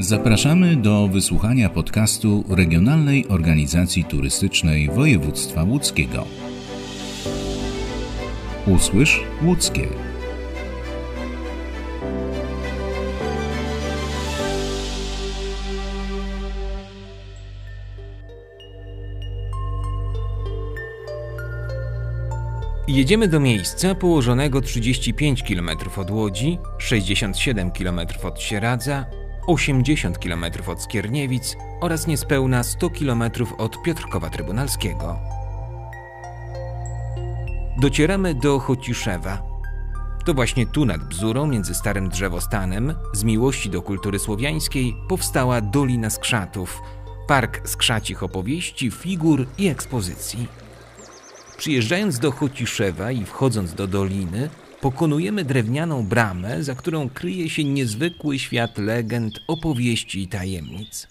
Zapraszamy do wysłuchania podcastu Regionalnej Organizacji Turystycznej Województwa Łódzkiego. Usłysz Łódzkie. Jedziemy do miejsca położonego 35 km od Łodzi, 67 km od Sieradza, 80 km od Skierniewic oraz niespełna 100 km od Piotrkowa Trybunalskiego. Docieramy do Chociszewa. To właśnie tu nad Bzurą, między starym drzewostanem, z miłości do kultury słowiańskiej, powstała Dolina Skrzatów, park skrzacich opowieści, figur i ekspozycji. Przyjeżdżając do Chociszewa i wchodząc do doliny, pokonujemy drewnianą bramę, za którą kryje się niezwykły świat legend, opowieści i tajemnic.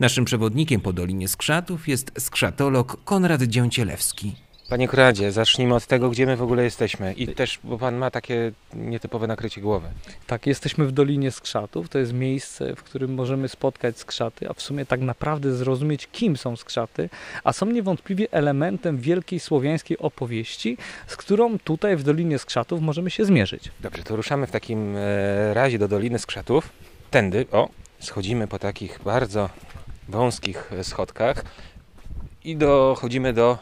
Naszym przewodnikiem po Dolinie Skrzatów jest skrzatolog Konrad Dziącielewski. Panie Konradzie, zacznijmy od tego, gdzie my w ogóle jesteśmy. I też, bo pan ma takie nietypowe nakrycie głowy. Tak, jesteśmy w Dolinie Skrzatów. To jest miejsce, w którym możemy spotkać skrzaty, a w sumie tak naprawdę zrozumieć, kim są skrzaty, a są niewątpliwie elementem wielkiej słowiańskiej opowieści, z którą tutaj w Dolinie Skrzatów możemy się zmierzyć. Dobrze, to ruszamy w takim e, razie do Doliny Skrzatów. Tędy, o, schodzimy po takich bardzo wąskich schodkach i dochodzimy do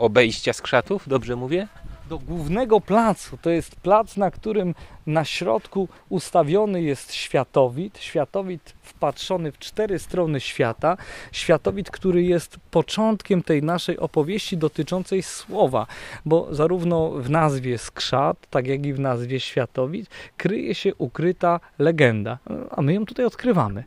obejścia skrzatów, dobrze mówię? Do głównego placu. To jest plac, na którym na środku ustawiony jest światowid. Światowid wpatrzony w cztery strony świata. Światowid, który jest początkiem tej naszej opowieści dotyczącej słowa, bo zarówno w nazwie skrzat, tak jak i w nazwie światowid, kryje się ukryta legenda. A my ją tutaj odkrywamy.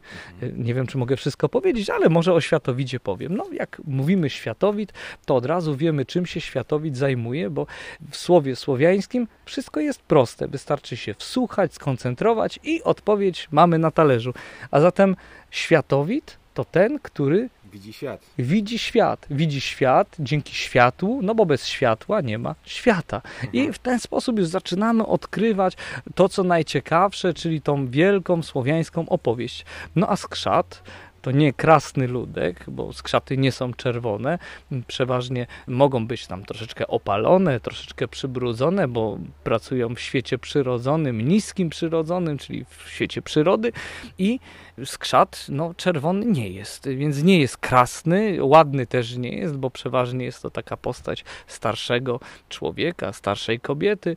Nie wiem, czy mogę wszystko powiedzieć, ale może o światowidzie powiem. No, jak mówimy światowid, to od razu wiemy, czym się światowid zajmuje, bo w słowie słowiańskim wszystko jest proste. Wystarczy się wsłuchać, skoncentrować i odpowiedź mamy na talerzu. A zatem światowid to ten, który Widzi świat. widzi świat. Widzi świat dzięki światłu, no bo bez światła nie ma świata. I w ten sposób już zaczynamy odkrywać to, co najciekawsze, czyli tą wielką słowiańską opowieść. No a skrzat to nie krasny ludek, bo skrzaty nie są czerwone. Przeważnie mogą być tam troszeczkę opalone, troszeczkę przybrudzone, bo pracują w świecie przyrodzonym, niskim przyrodzonym, czyli w świecie przyrody i skrzat no, czerwony nie jest, więc nie jest krasny, ładny też nie jest, bo przeważnie jest to taka postać starszego człowieka, starszej kobiety.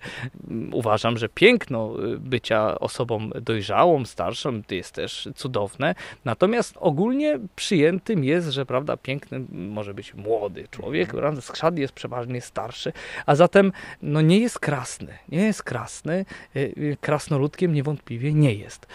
Uważam, że piękno bycia osobą dojrzałą, starszą jest też cudowne, natomiast przyjętym jest, że prawda, piękny może być młody człowiek, prawda? skrzat jest przeważnie starszy, a zatem no, nie jest krasny, nie jest krasny, krasnoludkiem niewątpliwie nie jest.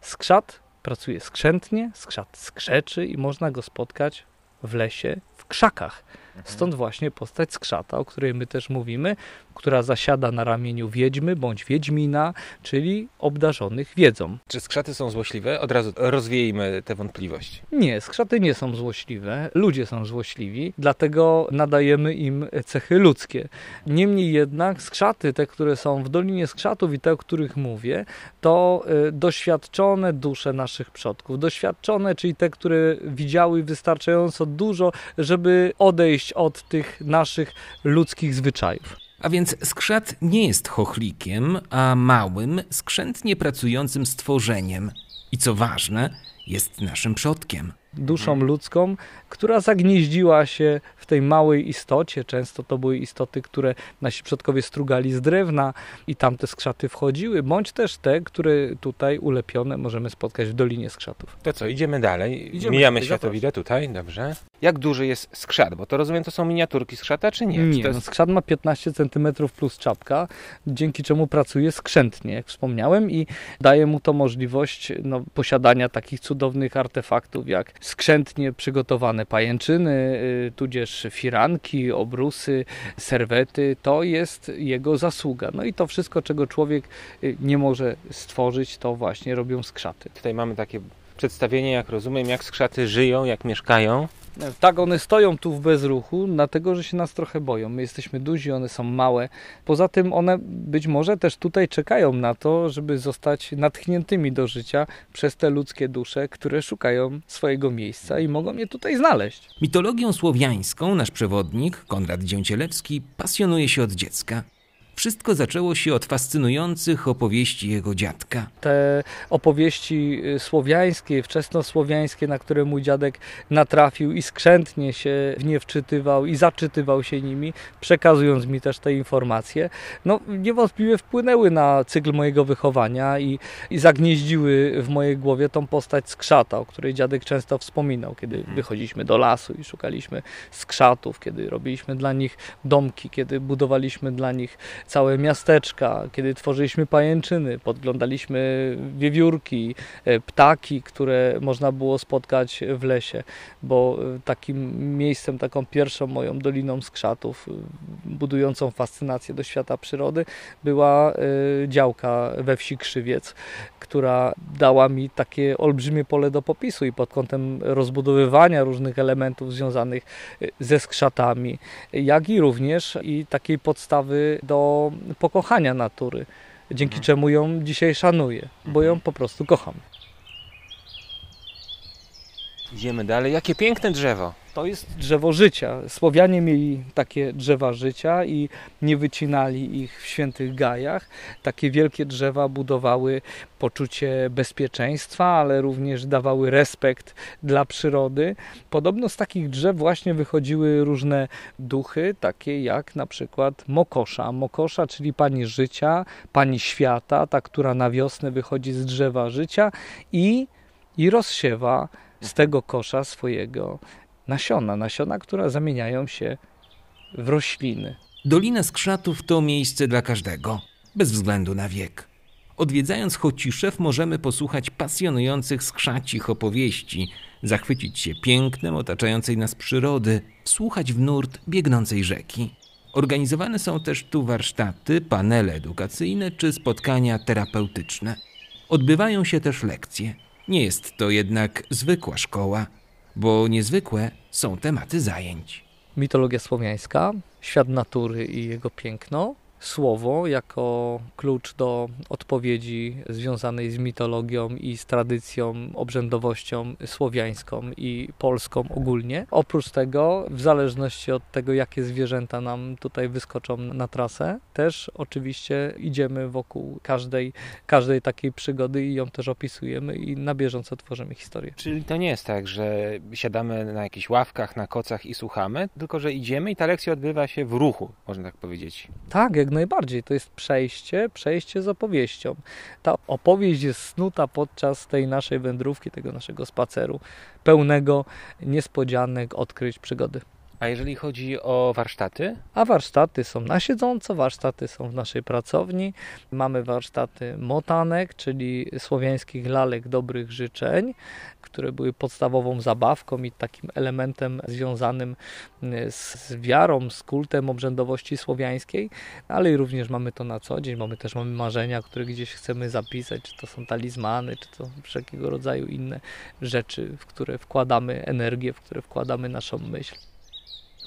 Skrzat pracuje skrzętnie, skrzat skrzeczy i można go spotkać w lesie, w krzakach. Stąd właśnie postać skrzata, o której my też mówimy, która zasiada na ramieniu wiedźmy bądź wiedźmina, czyli obdarzonych wiedzą. Czy skrzaty są złośliwe? Od razu rozwiejmy te wątpliwości. Nie, skrzaty nie są złośliwe, ludzie są złośliwi, dlatego nadajemy im cechy ludzkie. Niemniej jednak skrzaty, te, które są w Dolinie Skrzatów i te, o których mówię, to y, doświadczone dusze naszych przodków. Doświadczone, czyli te, które widziały wystarczająco dużo, żeby odejść od tych naszych ludzkich zwyczajów. A więc skrzat nie jest chochlikiem, a małym, skrzętnie pracującym stworzeniem. I co ważne, jest naszym przodkiem. Duszą ludzką, która zagnieździła się w tej małej istocie. Często to były istoty, które nasi przodkowie strugali z drewna i tam te skrzaty wchodziły, bądź też te, które tutaj ulepione możemy spotkać w Dolinie Skrzatów. To co, idziemy dalej. Idziemy Mijamy światowide tutaj, dobrze. Jak duży jest skrzat? Bo to rozumiem, to są miniaturki skrzata, czy nie? Czy Nie, to no, jest... skrzat ma 15 cm plus czapka, dzięki czemu pracuje skrzętnie, jak wspomniałem, i daje mu to możliwość no, posiadania takich cudownych artefaktów, jak skrzętnie przygotowane pajęczyny, y, tudzież firanki, obrusy, serwety. To jest jego zasługa. No i to wszystko, czego człowiek y, nie może stworzyć, to właśnie robią skrzaty. Tutaj mamy takie przedstawienie, jak rozumiem, jak skrzaty żyją, jak mieszkają. Tak, one stoją tu w bezruchu, dlatego że się nas trochę boją. My jesteśmy duzi, one są małe. Poza tym one być może też tutaj czekają na to, żeby zostać natchniętymi do życia przez te ludzkie dusze, które szukają swojego miejsca i mogą je tutaj znaleźć. Mitologią słowiańską nasz przewodnik, Konrad Dzięcielewski, pasjonuje się od dziecka. Wszystko zaczęło się od fascynujących opowieści jego dziadka. Te opowieści y, słowiańskie, wczesnosłowiańskie, na które mój dziadek natrafił i skrzętnie się w nie wczytywał i zaczytywał się nimi, przekazując mi też te informacje, no niewątpliwie wpłynęły na cykl mojego wychowania i, i zagnieździły w mojej głowie tą postać skrzata, o której dziadek często wspominał, kiedy wychodziliśmy do lasu i szukaliśmy skrzatów, kiedy robiliśmy dla nich domki, kiedy budowaliśmy dla nich całe miasteczka, kiedy tworzyliśmy pajęczyny, podglądaliśmy wiewiórki, e, ptaki, które można było spotkać w lesie, bo e, takim miejscem, taką pierwszą moją doliną skrzatów, e, budującą fascynację do świata przyrody, była działka we wsi Krzywiec, która dała mi takie olbrzymie pole do popisu i pod kątem rozbudowywania różnych elementów związanych ze skrzatami, jak i również i takiej podstawy do pokochania natury, dzięki Mhm. czemu ją dzisiaj szanuję, bo ją po prostu kocham. Idziemy dalej. Jakie piękne drzewo. To jest drzewo życia. Słowianie mieli takie drzewa życia i nie wycinali ich w świętych gajach. Takie wielkie drzewa budowały poczucie bezpieczeństwa, ale również dawały respekt dla przyrody. Podobno z takich drzew właśnie wychodziły różne duchy, takie jak na przykład Mokosza. Mokosza, czyli pani życia, pani świata, ta, która na wiosnę wychodzi z drzewa życia i, i rozsiewa z tego kosza swojego nasiona, nasiona, które zamieniają się w rośliny. Dolina Skrzatów to miejsce dla każdego, bez względu na wiek. Odwiedzając Chociszew możemy posłuchać pasjonujących skrzacich opowieści, zachwycić się pięknem otaczającej nas przyrody, wsłuchać w nurt biegnącej rzeki. Organizowane są też tu warsztaty, panele edukacyjne czy spotkania terapeutyczne. Odbywają się też lekcje. Nie jest to jednak zwykła szkoła, bo niezwykłe są tematy zajęć. Mitologia słowiańska, świat natury i jego piękno, słowo jako klucz do odpowiedzi związanej z mitologią i z tradycją, obrzędowością słowiańską i polską ogólnie. Oprócz tego, w zależności od tego, jakie zwierzęta nam tutaj wyskoczą na trasę, też oczywiście idziemy wokół każdej, każdej takiej przygody i ją też opisujemy i na bieżąco tworzymy historię. Czyli to nie jest tak, że siadamy na jakichś ławkach, na kocach i słuchamy, tylko że idziemy i ta lekcja odbywa się w ruchu, można tak powiedzieć. Tak, jak najbardziej. To jest przejście, przejście z opowieścią. Ta opowieść jest snuta podczas tej naszej wędrówki, tego naszego spaceru, pełnego niespodzianek, odkryć, przygody. A jeżeli chodzi o warsztaty, A warsztaty są na siedząco, warsztaty są w naszej pracowni. Mamy warsztaty motanek, czyli słowiańskich lalek dobrych życzeń, które były podstawową zabawką i takim elementem związanym y, z wiarą, z kultem obrzędowości słowiańskiej, ale również mamy to na co dzień. Mamy też mamy marzenia, które gdzieś chcemy zapisać, czy to są talizmany, czy to wszelkiego rodzaju inne rzeczy, w które wkładamy energię, w które wkładamy naszą myśl.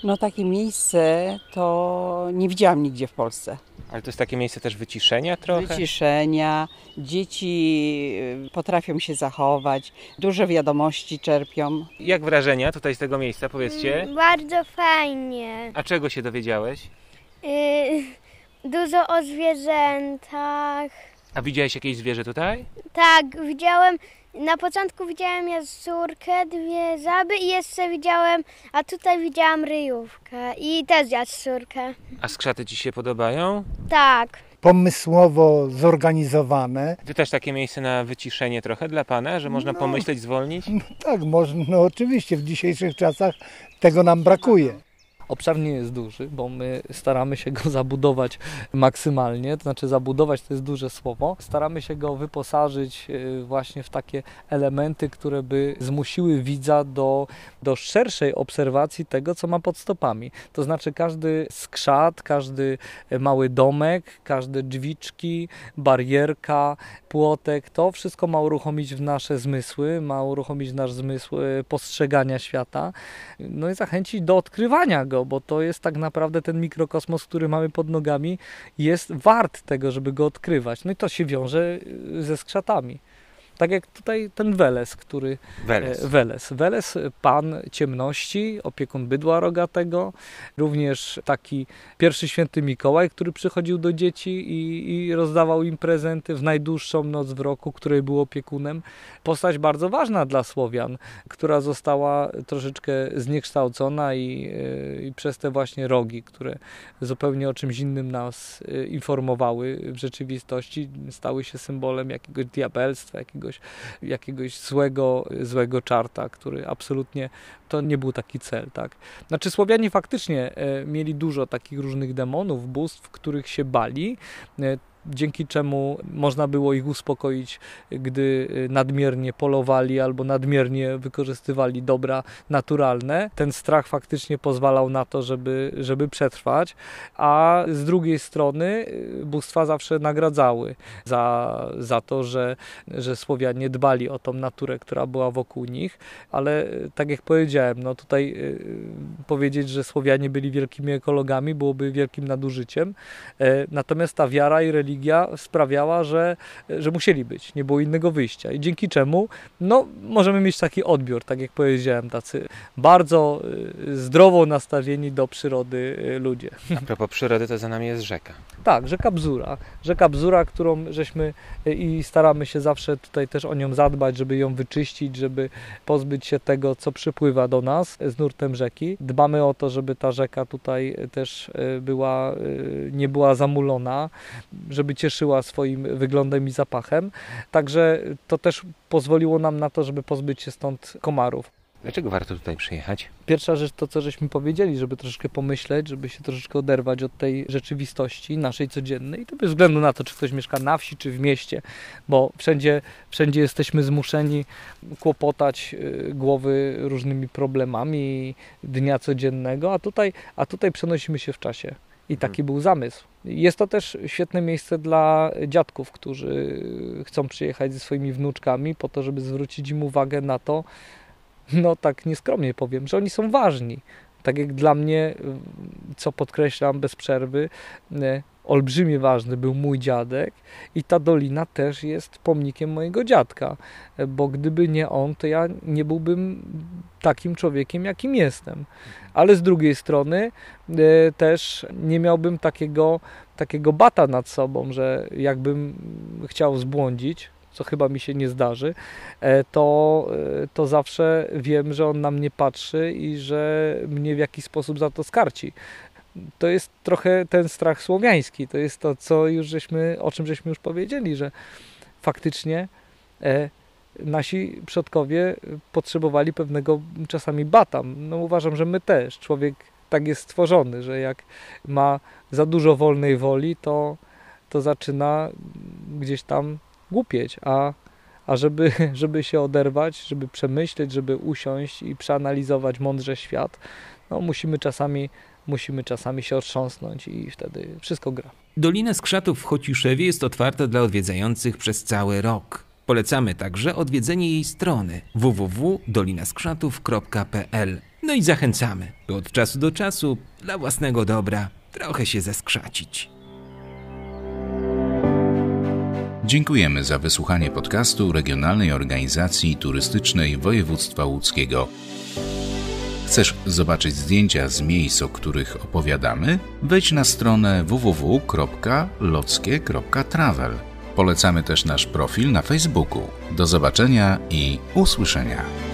No takie miejsce to nie widziałam nigdzie w Polsce. ale to jest takie miejsce też wyciszenia trochę. Wyciszenia, dzieci y, potrafią się zachować, duże wiadomości czerpią. Jak wrażenia tutaj z tego miejsca, powiedzcie? Mm, Bardzo fajnie. A czego się dowiedziałeś? Y, dużo o zwierzętach. A widziałeś jakieś zwierzę tutaj? Tak, widziałem, na początku widziałem jaszczurkę, dwie żaby i jeszcze widziałem, a tutaj widziałam ryjówkę i też jaszczurkę. A skrzaty ci się podobają? Tak, pomysłowo zorganizowane. To też takie miejsce na wyciszenie trochę dla pana, że można No. pomyśleć, zwolnić? No tak, można, no oczywiście w dzisiejszych czasach tego nam brakuje. Obszar nie jest duży, bo my staramy się go zabudować maksymalnie, to znaczy zabudować to jest duże słowo. Staramy się go wyposażyć y, właśnie w takie elementy, które by zmusiły widza do, do szerszej obserwacji tego, co ma pod stopami. To znaczy każdy skrzat, każdy mały domek, każde drzwiczki, barierka, płotek, to wszystko ma uruchomić w nasze zmysły, ma uruchomić nasz zmysł y, postrzegania świata, no i zachęcić do odkrywania go, bo to jest tak naprawdę ten mikrokosmos, który mamy pod nogami, jest wart tego, żeby go odkrywać. No i to się wiąże y, ze skrzatami. Tak jak tutaj ten Weles, który. Weles. e, Weles. Weles, pan ciemności, opiekun bydła rogatego, również taki pierwszy święty Mikołaj, który przychodził do dzieci i, i rozdawał im prezenty w najdłuższą noc w roku, której był opiekunem. Postać bardzo ważna dla Słowian, która została troszeczkę zniekształcona i, e, i przez te właśnie rogi, które zupełnie o czymś innym nas e, informowały w rzeczywistości, stały się symbolem jakiegoś diabelstwa, jakiegoś, jakiegoś złego, złego czarta, który absolutnie to nie był taki cel. Tak? Znaczy Słowianie faktycznie e, mieli dużo takich różnych demonów, bóstw, których się bali, e, dzięki czemu można było ich uspokoić, gdy e, nadmiernie polowali albo nadmiernie wykorzystywali dobra naturalne. Ten strach faktycznie pozwalał na to, żeby, żeby przetrwać, a z drugiej strony e, bóstwa zawsze nagradzały za, za to, że, że Słowianie dbali o tą naturę, która była wokół nich, ale e, tak jak powiedziałem, no tutaj powiedzieć, że Słowianie byli wielkimi ekologami byłoby wielkim nadużyciem, E, natomiast ta wiara i religia sprawiała, że, że musieli być, nie było innego wyjścia i dzięki czemu no, możemy mieć taki odbiór, tak jak powiedziałem, tacy bardzo e, zdrowo nastawieni do przyrody e, ludzie. A propos przyrody, to za nami jest rzeka. Tak, rzeka Bzura. Rzeka Bzura, którą żeśmy e, i staramy się zawsze tutaj też o nią zadbać, żeby ją wyczyścić, żeby pozbyć się tego, co przypływa do nas z nurtem rzeki. Dbamy o to, żeby ta rzeka tutaj też była, nie była zamulona, żeby cieszyła swoim wyglądem i zapachem. Także to też pozwoliło nam na to, żeby pozbyć się stąd komarów. Dlaczego warto tutaj przyjechać? Pierwsza rzecz to, co żeśmy powiedzieli, żeby troszeczkę pomyśleć, żeby się troszeczkę oderwać od tej rzeczywistości naszej codziennej. I to bez względu na to, czy ktoś mieszka na wsi, czy w mieście, bo wszędzie, wszędzie jesteśmy zmuszeni kłopotać y, głowy różnymi problemami dnia codziennego, a tutaj, a tutaj przenosimy się w czasie. I taki był zamysł. Jest to też świetne miejsce dla dziadków, którzy chcą przyjechać ze swoimi wnuczkami po to, żeby zwrócić im uwagę na to, no tak nieskromnie powiem, że oni są ważni. Tak jak dla mnie, co podkreślam bez przerwy, olbrzymie ważny był mój dziadek i ta dolina też jest pomnikiem mojego dziadka, bo gdyby nie on, to ja nie byłbym takim człowiekiem, jakim jestem. Ale z drugiej strony e, też nie miałbym takiego, takiego bata nad sobą, że jakbym chciał zbłądzić, co chyba mi się nie zdarzy, e, to, e, to zawsze wiem, że on na mnie patrzy i że mnie w jakiś sposób za to skarci. To jest trochę ten strach słowiański, to jest to, co już żeśmy, o czym żeśmy już powiedzieli, że faktycznie e, nasi przodkowie potrzebowali pewnego czasami bata. No uważam, że my też. Człowiek tak jest stworzony, że jak ma za dużo wolnej woli, to, to zaczyna gdzieś tam głupieć, a, a żeby, żeby się oderwać, żeby przemyśleć, żeby usiąść i przeanalizować mądrze świat, no musimy czasami, musimy czasami się otrząsnąć i wtedy wszystko gra. Dolina Skrzatów w Chociuszewie jest otwarta dla odwiedzających przez cały rok. Polecamy także odwiedzenie jej strony www.dolinaskrzatów.pl. No i zachęcamy, by od czasu do czasu dla własnego dobra trochę się zeskrzacić. Dziękujemy za wysłuchanie podcastu Regionalnej Organizacji Turystycznej Województwa Łódzkiego. Chcesz zobaczyć zdjęcia z miejsc, o których opowiadamy? Wejdź na stronę www.lockie.travel. Polecamy też nasz profil na Facebooku. Do zobaczenia i usłyszenia.